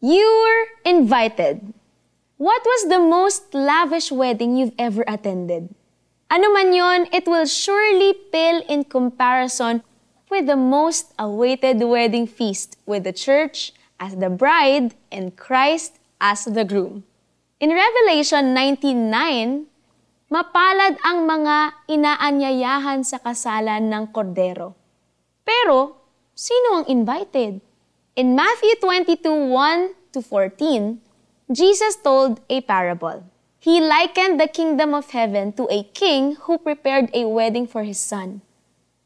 You're invited. What was the most lavish wedding you've ever attended? Ano man yon, it will surely pale in comparison with the most awaited wedding feast with the church as the bride and Christ as the groom. In Revelation 19.9, mapalad ang mga inaanyayahan sa kasalan ng kordero. Pero, sino ang invited? In Matthew 22:1 to 14, Jesus told a parable. He likened the kingdom of heaven to a king who prepared a wedding for his son.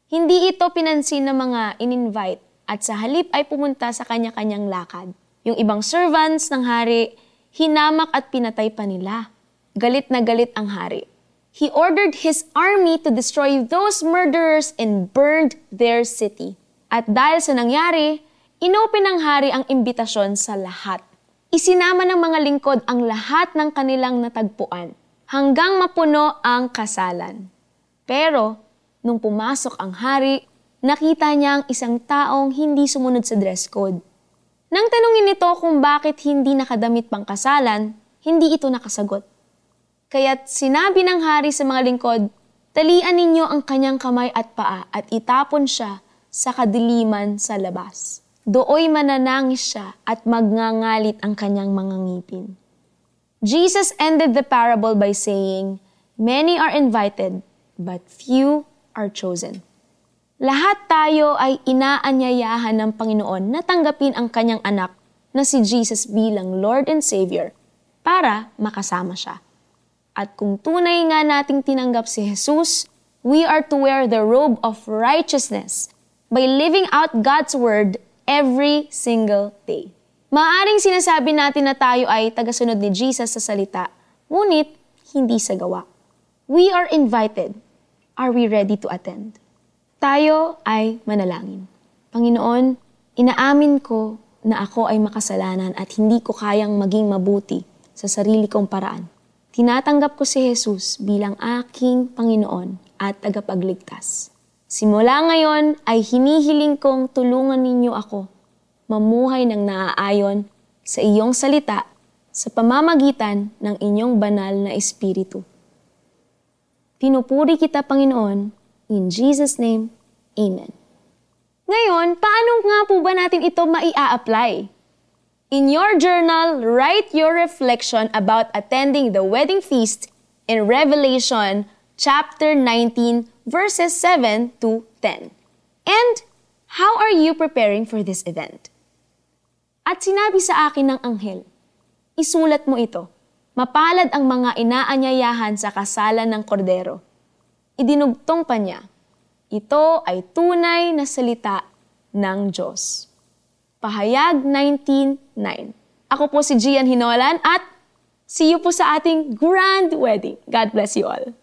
Hindi ito pinansin ng mga in-invite at sa halip ay pumunta sa kanya-kanyang lakad. Yung ibang servants ng hari, hinamak at pinatay pa nila. Galit na galit ang hari. He ordered his army to destroy those murderers and burned their city. At dahil sa nangyari, Inopen ng hari ang imbitasyon sa lahat. Isinama ng mga lingkod ang lahat ng kanilang natagpuan hanggang mapuno ang kasalan. Pero, nung pumasok ang hari, nakita niya ang isang taong hindi sumunod sa dress code. Nang tanungin nito kung bakit hindi nakadamit pang kasalan, hindi ito nakasagot. Kaya't sinabi ng hari sa mga lingkod, talian ninyo ang kanyang kamay at paa at itapon siya sa kadiliman sa labas. Dooy mananangis siya at magngangalit ang kanyang mga ngipin. Jesus ended the parable by saying, Many are invited, but few are chosen. Lahat tayo ay inaanyayahan ng Panginoon na tanggapin ang kanyang anak na si Jesus bilang Lord and Savior para makasama siya. At kung tunay nga nating tinanggap si Jesus, we are to wear the robe of righteousness by living out God's word every single day. Maaring sinasabi natin na tayo ay tagasunod ni Jesus sa salita, ngunit hindi sa gawa. We are invited. Are we ready to attend? Tayo ay manalangin. Panginoon, inaamin ko na ako ay makasalanan at hindi ko kayang maging mabuti sa sarili kong paraan. Tinatanggap ko si Jesus bilang aking Panginoon at tagapagligtas. Simula ngayon ay hinihiling kong tulungan ninyo ako mamuhay ng naaayon sa iyong salita sa pamamagitan ng inyong banal na espiritu. Pinupuri kita, Panginoon. In Jesus' name, Amen. Ngayon, paano nga po ba natin ito maia-apply? In your journal, write your reflection about attending the wedding feast in Revelation chapter 19, verses 7 to 10. And how are you preparing for this event? At sinabi sa akin ng anghel, isulat mo ito, mapalad ang mga inaanyayahan sa kasalan ng kordero. Idinugtong pa niya, ito ay tunay na salita ng Diyos. Pahayag 19.9 Ako po si Gian Hinolan at see you po sa ating grand wedding. God bless you all.